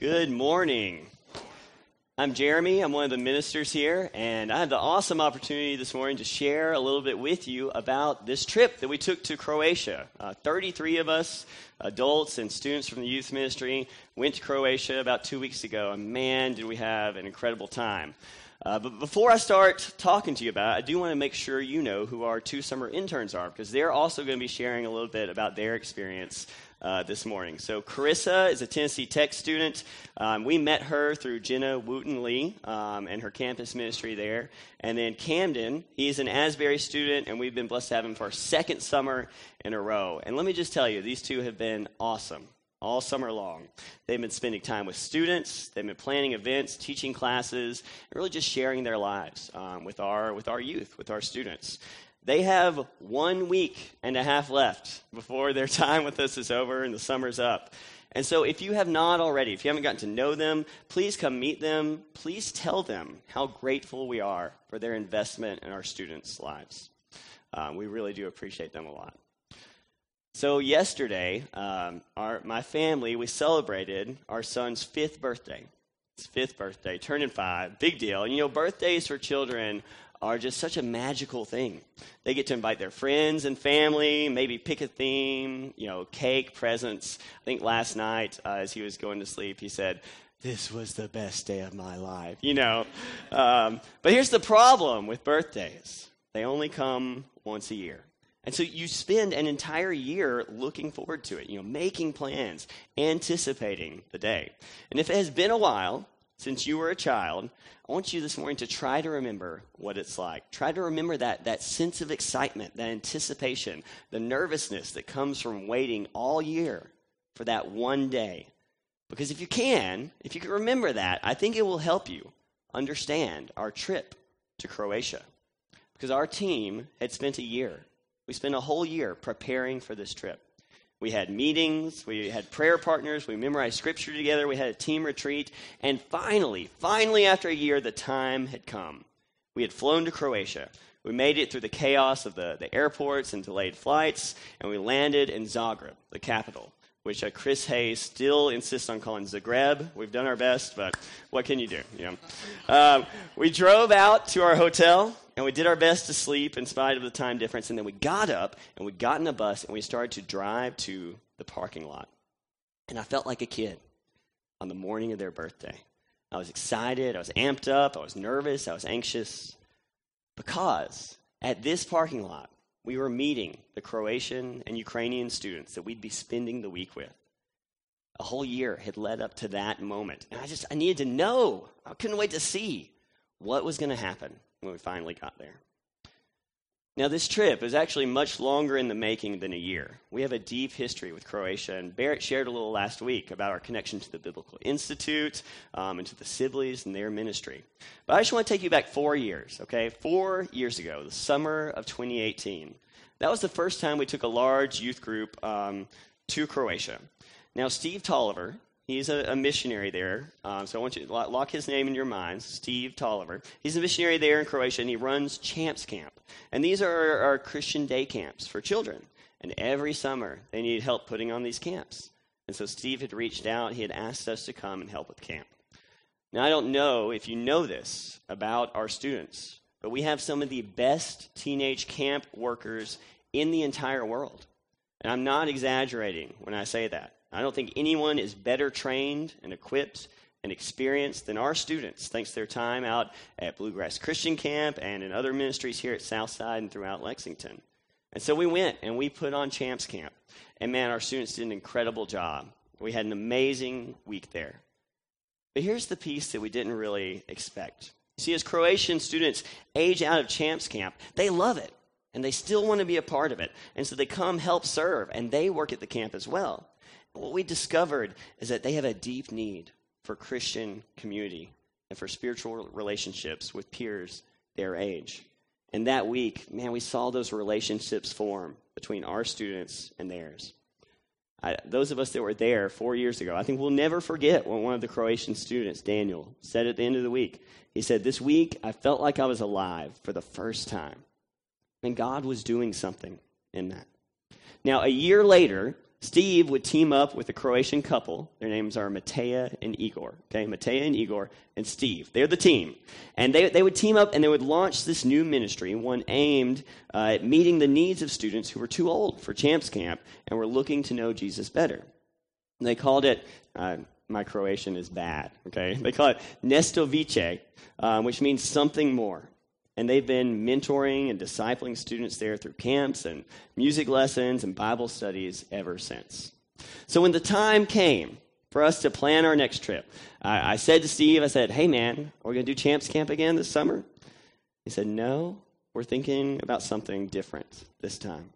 Good morning. I'm Jeremy. I'm one of the ministers here, and I have the awesome opportunity this morning to share a little bit with you about this trip that we took to Croatia. Uh, 33 of us, adults and students from the youth ministry, went to Croatia about two weeks ago, and man, did we have an incredible time. Uh, but before I start talking to you about it, I do want to make sure you know who our two summer interns are, because they're also going to be sharing a little bit about their experience uh, this morning. So, Carissa is a Tennessee Tech student. Um, we met her through Jenna Wooten Lee um, and her campus ministry there. And then Camden, he's an Asbury student, and we've been blessed to have him for our second summer in a row. And let me just tell you, these two have been awesome all summer long. They've been spending time with students, they've been planning events, teaching classes, and really just sharing their lives um, with, our, with our youth, with our students. They have one week and a half left before their time with us is over and the summer's up. And so, if you have not already, if you haven't gotten to know them, please come meet them. Please tell them how grateful we are for their investment in our students' lives. Um, we really do appreciate them a lot. So, yesterday, um, our, my family, we celebrated our son's fifth birthday. His fifth birthday, turning five, big deal. And you know, birthdays for children are just such a magical thing. They get to invite their friends and family, maybe pick a theme, you know, cake, presents. I think last night, uh, as he was going to sleep, he said, This was the best day of my life, you know. Um, but here's the problem with birthdays they only come once a year. And so you spend an entire year looking forward to it, you know, making plans, anticipating the day. And if it has been a while since you were a child, I want you this morning to try to remember what it's like. Try to remember that, that sense of excitement, that anticipation, the nervousness that comes from waiting all year for that one day. Because if you can, if you can remember that, I think it will help you understand our trip to Croatia. Because our team had spent a year we spent a whole year preparing for this trip. We had meetings, we had prayer partners, we memorized scripture together, we had a team retreat, and finally, finally, after a year, the time had come. We had flown to Croatia. We made it through the chaos of the, the airports and delayed flights, and we landed in Zagreb, the capital, which uh, Chris Hayes still insists on calling Zagreb. We've done our best, but what can you do? You know? uh, we drove out to our hotel and we did our best to sleep in spite of the time difference. And then we got up and we got in a bus and we started to drive to the parking lot. And I felt like a kid on the morning of their birthday. I was excited, I was amped up, I was nervous, I was anxious because at this parking lot, we were meeting the Croatian and Ukrainian students that we'd be spending the week with. A whole year had led up to that moment. And I just, I needed to know. I couldn't wait to see what was going to happen when we finally got there. Now, this trip is actually much longer in the making than a year. We have a deep history with Croatia, and Barrett shared a little last week about our connection to the Biblical Institute um, and to the Sibleys and their ministry. But I just want to take you back four years, okay? Four years ago, the summer of 2018. That was the first time we took a large youth group um, to Croatia. Now, Steve Tolliver, He's a, a missionary there. Um, so I want you to lock his name in your minds, Steve Tolliver. He's a missionary there in Croatia, and he runs Champs Camp. And these are our Christian day camps for children. And every summer, they need help putting on these camps. And so Steve had reached out. He had asked us to come and help with camp. Now, I don't know if you know this about our students, but we have some of the best teenage camp workers in the entire world. And I'm not exaggerating when I say that. I don't think anyone is better trained and equipped and experienced than our students, thanks to their time out at Bluegrass Christian Camp and in other ministries here at Southside and throughout Lexington. And so we went and we put on Champs Camp. And man, our students did an incredible job. We had an amazing week there. But here's the piece that we didn't really expect. See, as Croatian students age out of Champs Camp, they love it and they still want to be a part of it. And so they come help serve and they work at the camp as well. What we discovered is that they have a deep need for Christian community and for spiritual relationships with peers their age. And that week, man, we saw those relationships form between our students and theirs. I, those of us that were there four years ago, I think we'll never forget what one of the Croatian students, Daniel, said at the end of the week. He said, This week, I felt like I was alive for the first time. And God was doing something in that. Now, a year later, Steve would team up with a Croatian couple. Their names are Matea and Igor. Okay, Mateja and Igor and Steve. They're the team. And they, they would team up and they would launch this new ministry, one aimed uh, at meeting the needs of students who were too old for Champs Camp and were looking to know Jesus better. And they called it, uh, my Croatian is bad, okay? They call it Nešto više, um, which means something more. And they've been mentoring and discipling students there through camps and music lessons and Bible studies ever since. So when the time came for us to plan our next trip, I, I said to Steve, I said, hey man, are we going to do Champs Camp again this summer? He said, no, we're thinking about something different this time.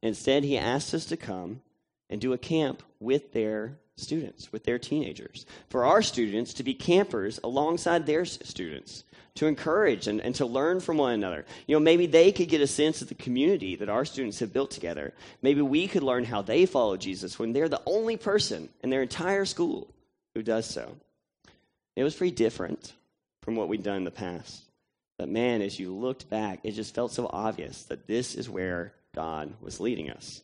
Instead, he asked us to come and do a camp with their students, with their teenagers, for our students to be campers alongside their students, to encourage and, and to learn from one another. You know, maybe they could get a sense of the community that our students have built together. Maybe we could learn how they follow Jesus when they're the only person in their entire school who does so. It was pretty different from what we'd done in the past. But man, as you looked back, it just felt so obvious that this is where God was leading us.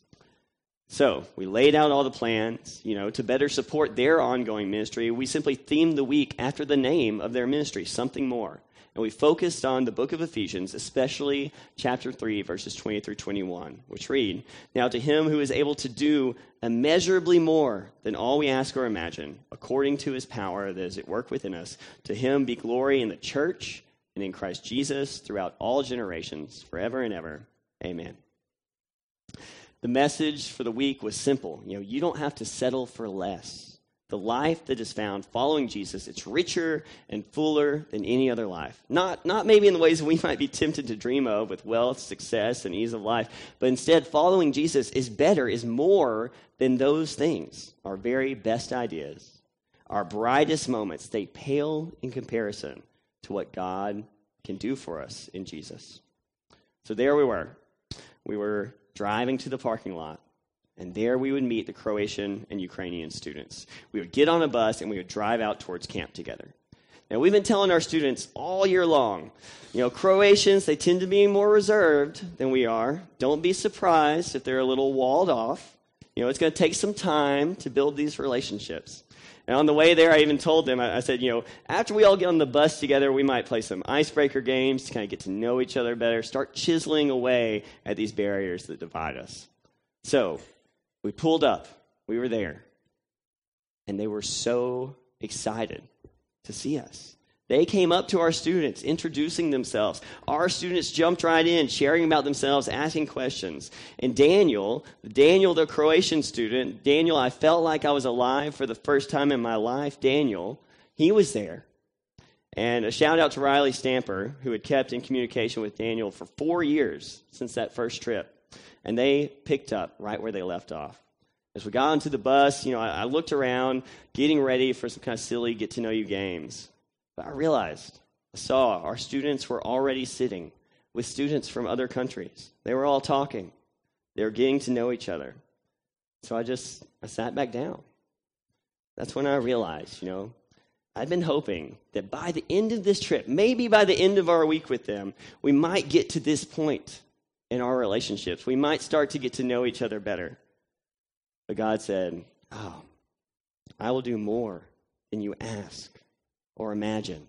So we laid out all the plans, you know, to better support their ongoing ministry. We simply themed the week after the name of their ministry, something more. And we focused on the book of Ephesians, especially chapter 3, verses 20 through 21, which read Now to him who is able to do immeasurably more than all we ask or imagine, according to his power that is at work within us, to him be glory in the church and in Christ Jesus throughout all generations, forever and ever. Amen. The message for the week was simple. You know, you don't have to settle for less. The life that is found following Jesus, it's richer and fuller than any other life. Not, not maybe in the ways that we might be tempted to dream of with wealth, success, and ease of life, but instead, following Jesus is better, is more than those things. Our very best ideas, our brightest moments, they pale in comparison to what God can do for us in Jesus. So there we were. We were driving to the parking lot, and there we would meet the Croatian and Ukrainian students. We would get on a bus and we would drive out towards camp together. Now, we've been telling our students all year long, you know, Croatians, they tend to be more reserved than we are. Don't be surprised if they're a little walled off. You know, it's going to take some time to build these relationships. And on the way there, I even told them, I, said, you know, after we all get on the bus together, we might play some icebreaker games to kind of get to know each other better, start chiseling away at these barriers that divide us. So we pulled up, we were there, and they were so excited to see us. They came up to our students, introducing themselves. Our students jumped right in, sharing about themselves, asking questions. And Daniel, Daniel, the Croatian student, Daniel, I felt like I was alive for the first time in my life. Daniel, he was there. And a shout out to Riley Stamper, who had kept in communication with Daniel for four years since that first trip. And they picked up right where they left off. As we got onto the bus, you know, I, I looked around, getting ready for some kind of silly get to know you games. But I realized, I saw our students were already sitting with students from other countries. They were all talking. They were getting to know each other. So I just I sat back down. That's when I realized, you know, I've been hoping that by the end of this trip, maybe by the end of our week with them, we might get to this point in our relationships. We might start to get to know each other better. But God said, Oh, I will do more than you ask or imagine.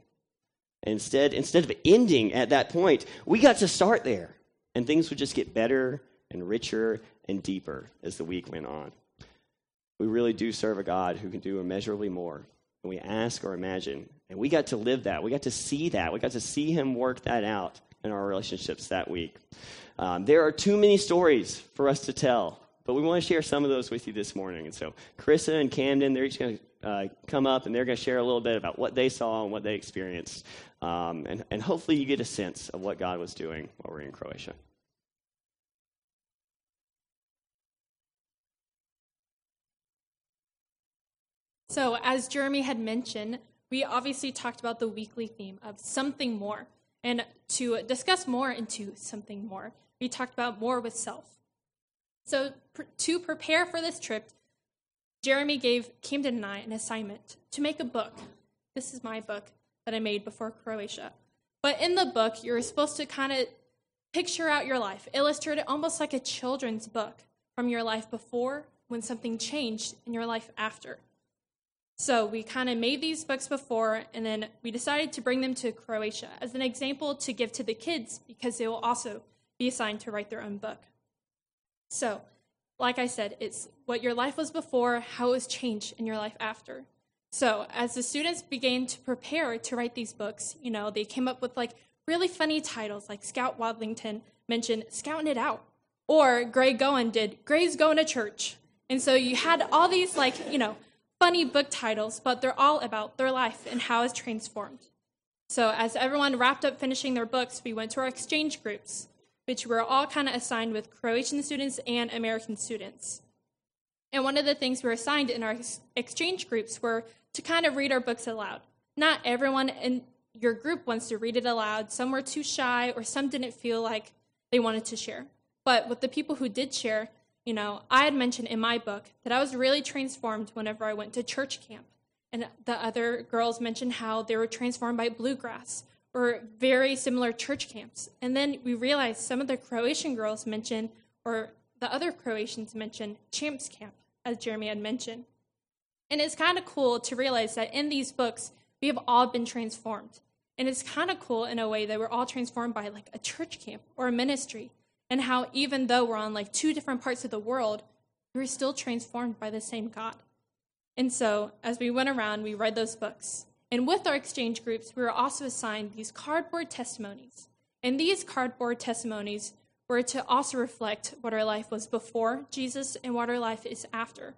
instead, instead of ending at that point, we got to start there. And things would just get better and richer and deeper as the week went on. We really do serve a God who can do immeasurably more than we ask or imagine. And we got to live that. We got to see that. We got to see Him work that out in our relationships that week. Um, there are too many stories for us to tell, but we want to share some of those with you this morning. And so, Carissa and Camden, they're each going to uh, come up and they're going to share a little bit about what they saw and what they experienced. Um, and, and hopefully you get a sense of what God was doing while we're in Croatia. So, as Jeremy had mentioned, we obviously talked about the weekly theme of something more. And to discuss more into something more, we talked about more with self. So, to prepare for this trip, Jeremy gave Camden and I an assignment to make a book. This is my book that I made before Croatia. But in the book, you're supposed to kind of picture out your life, illustrate it almost like a children's book from your life before when something changed in your life after. So we kind of made these books before, and then we decided to bring them to Croatia as an example to give to the kids because they will also be assigned to write their own book. So, like I said, it's what your life was before, how it was changed in your life after. So, as the students began to prepare to write these books, you know, they came up with like really funny titles, like Scout Wadlington mentioned Scouting It Out, or Gray Goen did Gray's Going to Church. And so you had all these like, you know, funny book titles, but they're all about their life and how it's transformed. So, as everyone wrapped up finishing their books, we went to our exchange groups, which were all kind of assigned with Croatian students and American students. And one of the things we were assigned in our exchange groups were to kind of read our books aloud. Not everyone in your group wants to read it aloud. Some were too shy, or some didn't feel like they wanted to share. But with the people who did share, you know, I had mentioned in my book that I was really transformed whenever I went to church camp. And the other girls mentioned how they were transformed by bluegrass or very similar church camps. And then we realized some of the Croatian girls mentioned, or the other Croatians mentioned, Champs Camp, as Jeremy had mentioned. And it's kind of cool to realize that in these books, we have all been transformed. And it's kind of cool in a way that we're all transformed by like a church camp or a ministry and how even though we're on like two different parts of the world, we're still transformed by the same God. And so, as we went around, we read those books. And with our exchange groups, we were also assigned these cardboard testimonies. And these cardboard testimonies were to also reflect what our life was before Jesus and what our life is after.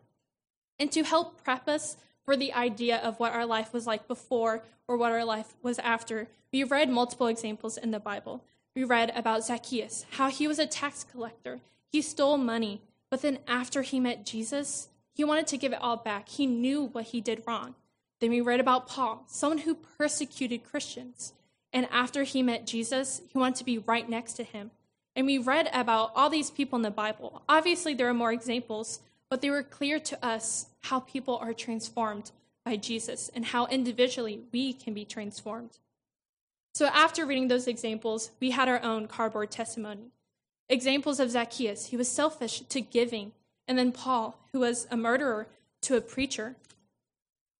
And to help prep us for the idea of what our life was like before or what our life was after, we read multiple examples in the Bible we read about Zacchaeus, how he was a tax collector. He stole money, but then after he met Jesus, he wanted to give it all back. He knew what he did wrong. Then we read about Paul, someone who persecuted Christians. And after he met Jesus, he wanted to be right next to him. And we read about all these people in the Bible. Obviously, there are more examples, but they were clear to us how people are transformed by Jesus and how individually we can be transformed. So after reading those examples, we had our own cardboard testimony. Examples of Zacchaeus, he was selfish to giving, and then Paul, who was a murderer to a preacher.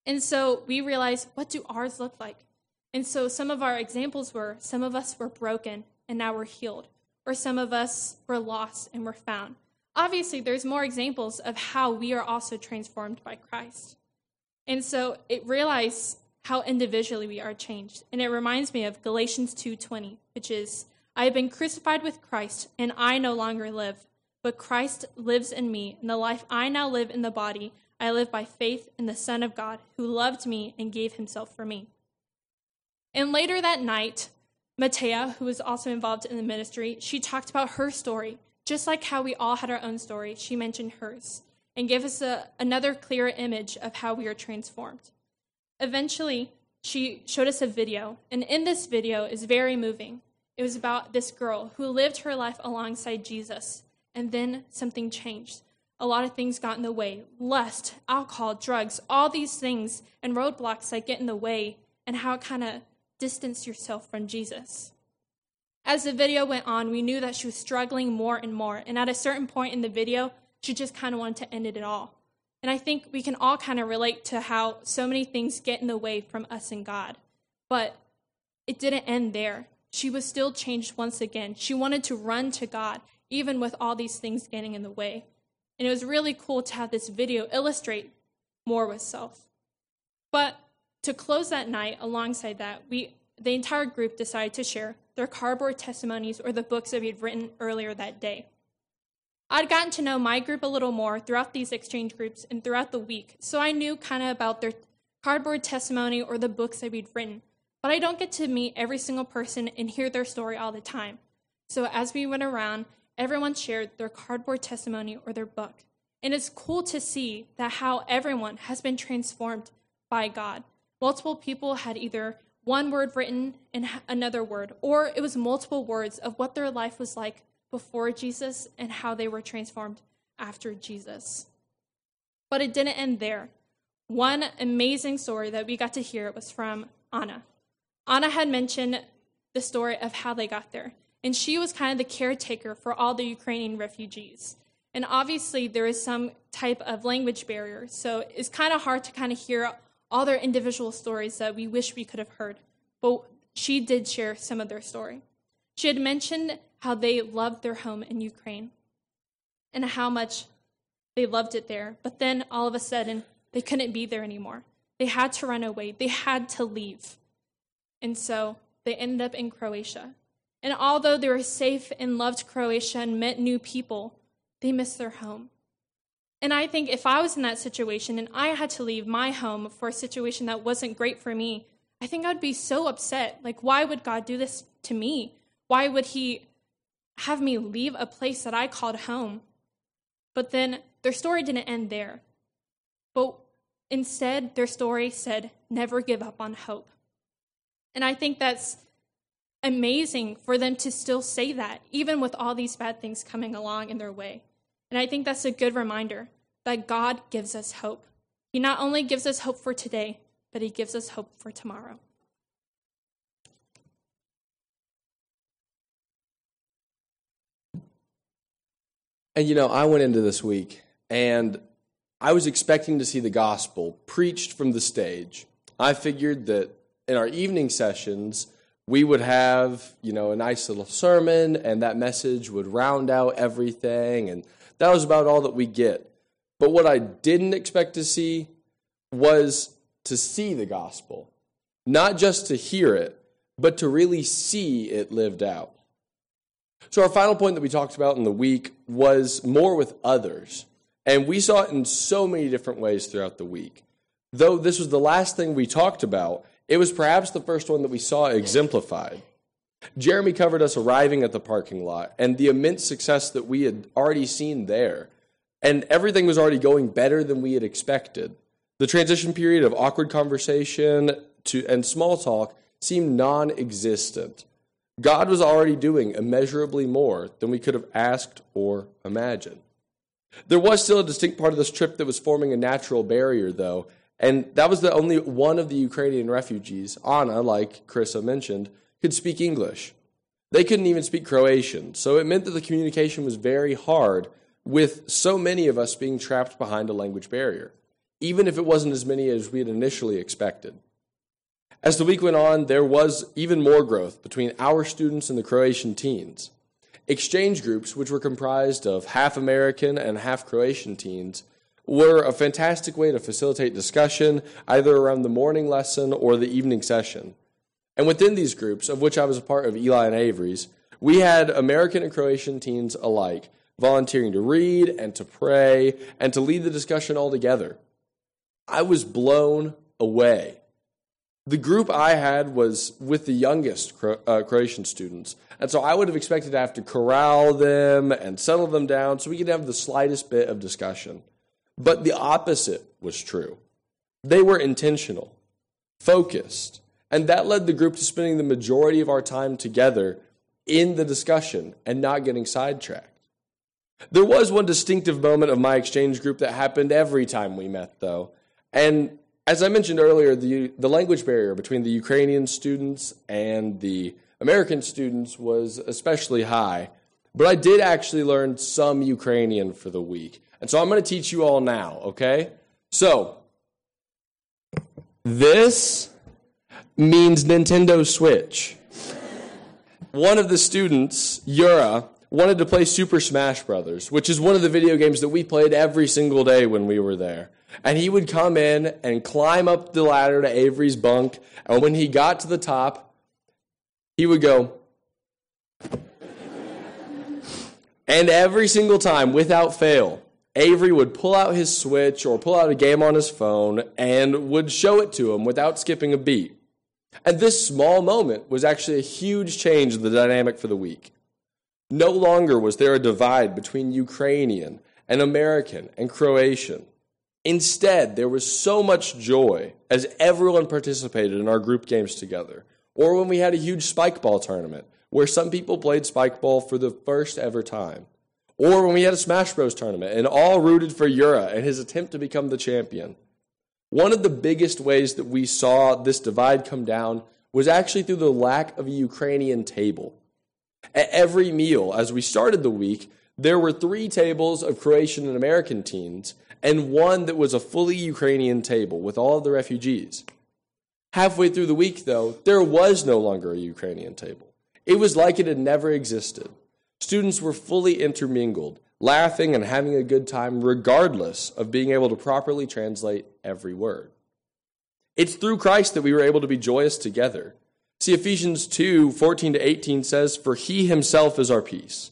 And so we realized, what do ours look like? And so some of our examples were some of us were broken and now we're healed, or some of us were lost and were found. Obviously, there's more examples of how we are also transformed by Christ. And so it realized how individually we are changed. And it reminds me of Galatians 2:20, which is, "I have been crucified with Christ, and I no longer live, but Christ lives in me, and the life I now live in the body, I live by faith in the Son of God, who loved me and gave himself for me." And later that night, Matea, who was also involved in the ministry, she talked about her story. Just like how we all had our own story, she mentioned hers and gave us a, another clear image of how we are transformed. Eventually, she showed us a video, and in this video is very moving. It was about this girl who lived her life alongside Jesus, and then something changed. A lot of things got in the way lust, alcohol, drugs, all these things and roadblocks that get in the way, and how it kind of distanced yourself from Jesus. As the video went on, we knew that she was struggling more and more, and at a certain point in the video, she just kind of wanted to end it all. And I think we can all kind of relate to how so many things get in the way from us and God. But it didn't end there. She was still changed once again. She wanted to run to God, even with all these things getting in the way. And it was really cool to have this video illustrate more with self. But to close that night, alongside that, we the entire group decided to share their cardboard testimonies or the books that we had written earlier that day. I'd gotten to know my group a little more throughout these exchange groups and throughout the week, so I knew kind of about their cardboard testimony or the books that we'd written. But I don't get to meet every single person and hear their story all the time. So as we went around, everyone shared their cardboard testimony or their book. And it's cool to see that how everyone has been transformed by God. Multiple people had either one word written and another word, or it was multiple words of what their life was like before Jesus and how they were transformed after Jesus. But it didn't end there. One amazing story that we got to hear was from Anna. Anna had mentioned the story of how they got there, and she was kind of the caretaker for all the Ukrainian refugees. And obviously, there is some type of language barrier. So it's kind of hard to kind of hear all their individual stories that we wish we could have heard. But she did share some of their story. She had mentioned how they loved their home in Ukraine and how much they loved it there. But then all of a sudden, they couldn't be there anymore. They had to run away, they had to leave. And so they ended up in Croatia. And although they were safe and loved Croatia and met new people, they missed their home. And I think if I was in that situation and I had to leave my home for a situation that wasn't great for me, I think I'd be so upset. Like, why would God do this to me? Why would He have me leave a place that I called home? But then their story didn't end there. But instead, their story said, never give up on hope. And I think that's amazing for them to still say that, even with all these bad things coming along in their way. And I think that's a good reminder that God gives us hope. He not only gives us hope for today, but He gives us hope for tomorrow. And you know, I went into this week and I was expecting to see the gospel preached from the stage. I figured that in our evening sessions, we would have, you know, a nice little sermon and that message would round out everything and that was about all that we get. But what I didn't expect to see was to see the gospel, not just to hear it, but to really see it lived out. So, our final point that we talked about in the week was more with others. And we saw it in so many different ways throughout the week. Though this was the last thing we talked about, it was perhaps the first one that we saw exemplified. Jeremy covered us arriving at the parking lot and the immense success that we had already seen there. And everything was already going better than we had expected. The transition period of awkward conversation to, and small talk seemed non existent. God was already doing immeasurably more than we could have asked or imagined. There was still a distinct part of this trip that was forming a natural barrier, though, and that was that only one of the Ukrainian refugees, Anna, like Carissa mentioned, could speak English. They couldn't even speak Croatian, so it meant that the communication was very hard, with so many of us being trapped behind a language barrier, even if it wasn't as many as we had initially expected. As the week went on, there was even more growth between our students and the Croatian teens. Exchange groups, which were comprised of half American and half Croatian teens, were a fantastic way to facilitate discussion either around the morning lesson or the evening session. And within these groups, of which I was a part of Eli and Avery's, we had American and Croatian teens alike volunteering to read and to pray and to lead the discussion all together. I was blown away. The group I had was with the youngest uh, Croatian students, and so I would have expected to have to corral them and settle them down so we could have the slightest bit of discussion. But the opposite was true. They were intentional, focused, and that led the group to spending the majority of our time together in the discussion and not getting sidetracked. There was one distinctive moment of my exchange group that happened every time we met, though. And as I mentioned earlier, the, the language barrier between the Ukrainian students and the American students was especially high. But I did actually learn some Ukrainian for the week. And so I'm going to teach you all now, okay? So, this means Nintendo Switch. One of the students, Yura, wanted to play Super Smash Brothers, which is one of the video games that we played every single day when we were there. And he would come in and climb up the ladder to Avery's bunk, and when he got to the top, he would go. and every single time, without fail, Avery would pull out his Switch or pull out a game on his phone and would show it to him without skipping a beat. And this small moment was actually a huge change in the dynamic for the week. No longer was there a divide between Ukrainian and American and Croatian. Instead, there was so much joy as everyone participated in our group games together, or when we had a huge spike ball tournament where some people played spike ball for the first ever time, or when we had a Smash Bros tournament and all rooted for Yura and his attempt to become the champion. One of the biggest ways that we saw this divide come down was actually through the lack of a Ukrainian table. At every meal, as we started the week, there were three tables of Croatian and American teens, and one that was a fully Ukrainian table with all of the refugees. Halfway through the week, though, there was no longer a Ukrainian table. It was like it had never existed. Students were fully intermingled, laughing and having a good time, regardless of being able to properly translate every word. It's through Christ that we were able to be joyous together. See, Ephesians 2 14 to 18 says, For he himself is our peace,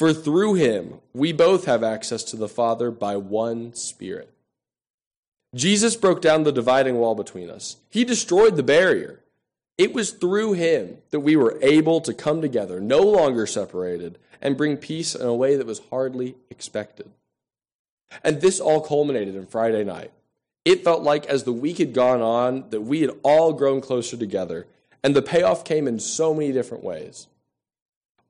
For through him we both have access to the Father by one Spirit. Jesus broke down the dividing wall between us, he destroyed the barrier. It was through him that we were able to come together, no longer separated, and bring peace in a way that was hardly expected. And this all culminated in Friday night. It felt like as the week had gone on that we had all grown closer together and the payoff came in so many different ways.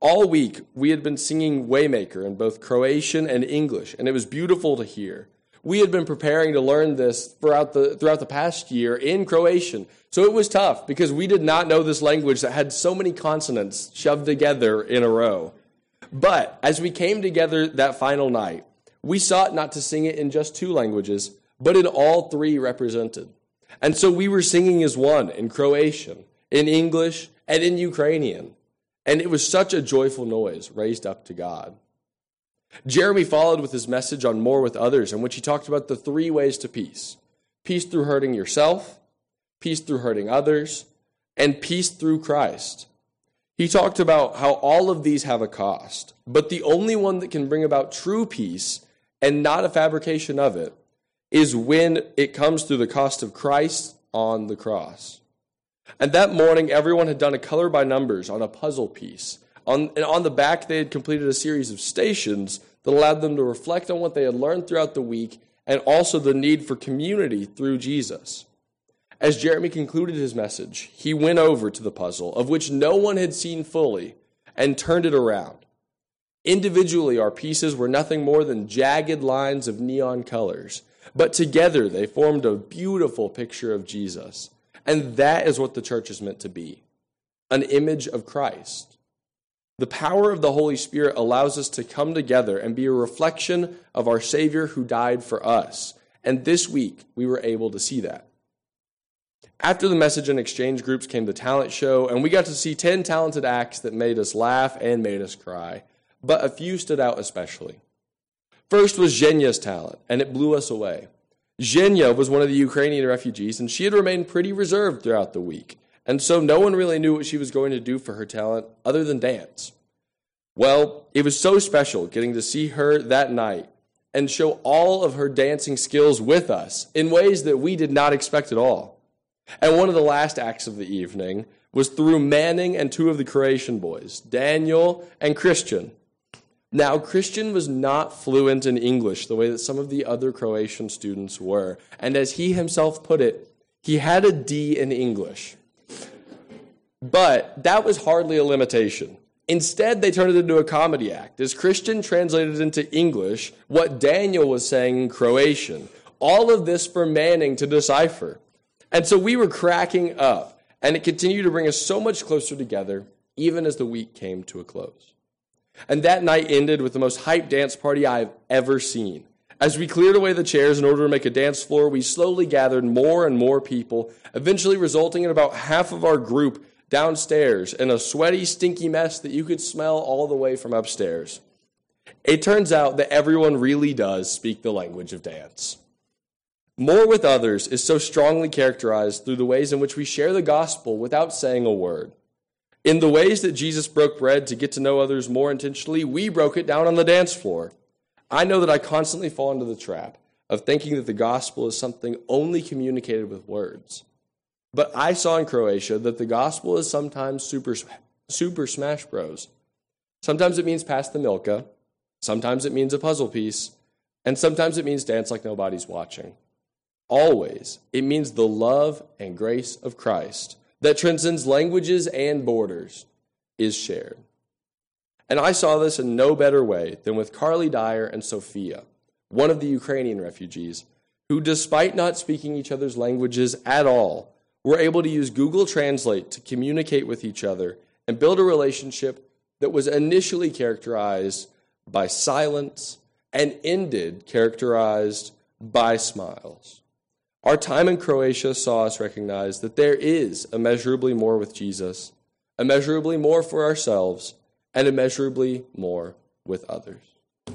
All week, we had been singing Waymaker in both Croatian and English, and it was beautiful to hear. We had been preparing to learn this throughout the, throughout the past year in Croatian, so it was tough because we did not know this language that had so many consonants shoved together in a row. But as we came together that final night, we sought not to sing it in just two languages, but in all three represented. And so we were singing as one in Croatian, in English, and in Ukrainian. And it was such a joyful noise raised up to God. Jeremy followed with his message on More with Others, in which he talked about the three ways to peace peace through hurting yourself, peace through hurting others, and peace through Christ. He talked about how all of these have a cost, but the only one that can bring about true peace and not a fabrication of it is when it comes through the cost of Christ on the cross. And that morning, everyone had done a color by numbers on a puzzle piece. On, and on the back, they had completed a series of stations that allowed them to reflect on what they had learned throughout the week and also the need for community through Jesus. As Jeremy concluded his message, he went over to the puzzle, of which no one had seen fully, and turned it around. Individually, our pieces were nothing more than jagged lines of neon colors, but together they formed a beautiful picture of Jesus. And that is what the church is meant to be an image of Christ. The power of the Holy Spirit allows us to come together and be a reflection of our Savior who died for us. And this week, we were able to see that. After the message and exchange groups came the talent show, and we got to see 10 talented acts that made us laugh and made us cry. But a few stood out especially. First was Zhenya's talent, and it blew us away. Zhenya was one of the Ukrainian refugees, and she had remained pretty reserved throughout the week. And so no one really knew what she was going to do for her talent other than dance. Well, it was so special getting to see her that night and show all of her dancing skills with us in ways that we did not expect at all. And one of the last acts of the evening was through Manning and two of the Croatian boys, Daniel and Christian. Now, Christian was not fluent in English the way that some of the other Croatian students were. And as he himself put it, he had a D in English. But that was hardly a limitation. Instead, they turned it into a comedy act as Christian translated into English what Daniel was saying in Croatian. All of this for Manning to decipher. And so we were cracking up, and it continued to bring us so much closer together, even as the week came to a close. And that night ended with the most hyped dance party I've ever seen. As we cleared away the chairs in order to make a dance floor, we slowly gathered more and more people, eventually resulting in about half of our group downstairs in a sweaty, stinky mess that you could smell all the way from upstairs. It turns out that everyone really does speak the language of dance. More with others is so strongly characterized through the ways in which we share the gospel without saying a word. In the ways that Jesus broke bread to get to know others more intentionally, we broke it down on the dance floor. I know that I constantly fall into the trap of thinking that the gospel is something only communicated with words. But I saw in Croatia that the gospel is sometimes super, super smash bros. Sometimes it means pass the milka, sometimes it means a puzzle piece, And sometimes it means dance like nobody's watching. Always, it means the love and grace of Christ that transcends languages and borders is shared. And I saw this in no better way than with Carly Dyer and Sophia, one of the Ukrainian refugees, who, despite not speaking each other's languages at all, were able to use Google Translate to communicate with each other and build a relationship that was initially characterized by silence and ended characterized by smiles. Our time in Croatia saw us recognize that there is immeasurably more with Jesus, immeasurably more for ourselves, and immeasurably more with others. I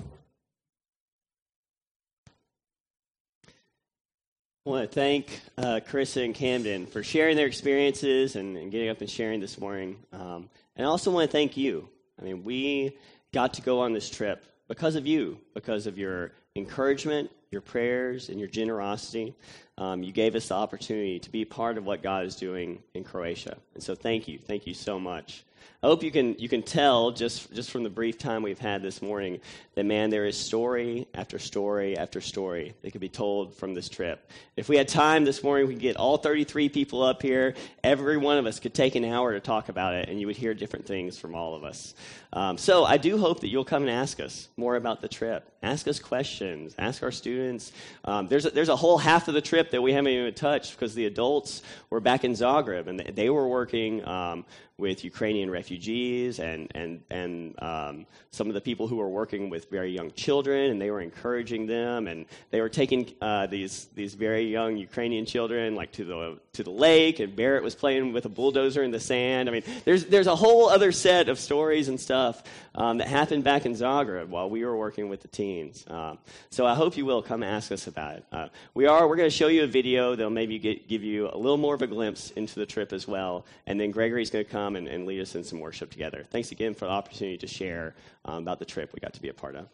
want to thank uh, Carissa and Camden for sharing their experiences and, and getting up and sharing this morning. Um, and I also want to thank you. I mean, we got to go on this trip because of you, because of your encouragement, your prayers, and your generosity. Um, you gave us the opportunity to be part of what God is doing in Croatia. And so thank you. Thank you so much. I hope you can, you can tell just, just from the brief time we've had this morning that, man, there is story after story after story that could be told from this trip. If we had time this morning, we could get all 33 people up here. Every one of us could take an hour to talk about it, and you would hear different things from all of us. Um, so I do hope that you'll come and ask us more about the trip. Ask us questions. Ask our students. Um, there's, a, there's a whole half of the trip that we haven't even touched because the adults were back in Zagreb, and they were working um, with Ukrainian refugees and, and, and um, some of the people who were working with very young children, and they were encouraging them, and they were taking uh, these, these very young Ukrainian children like to the, to the lake, and Barrett was playing with a bulldozer in the sand. I mean, there's, there's a whole other set of stories and stuff um, that happened back in Zagreb while we were working with the teens. Um, so I hope you will come ask us about it. Uh, we are, we're going to show you a video that'll maybe get, give you a little more of a glimpse into the trip as well, and then Gregory's going to come come and, and lead us in some worship together. Thanks again for the opportunity to share um, about the trip we got to be a part of.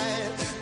night.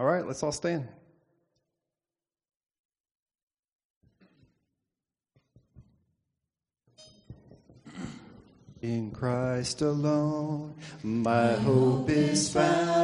All right, let's all stand. In Christ alone, my hope is found.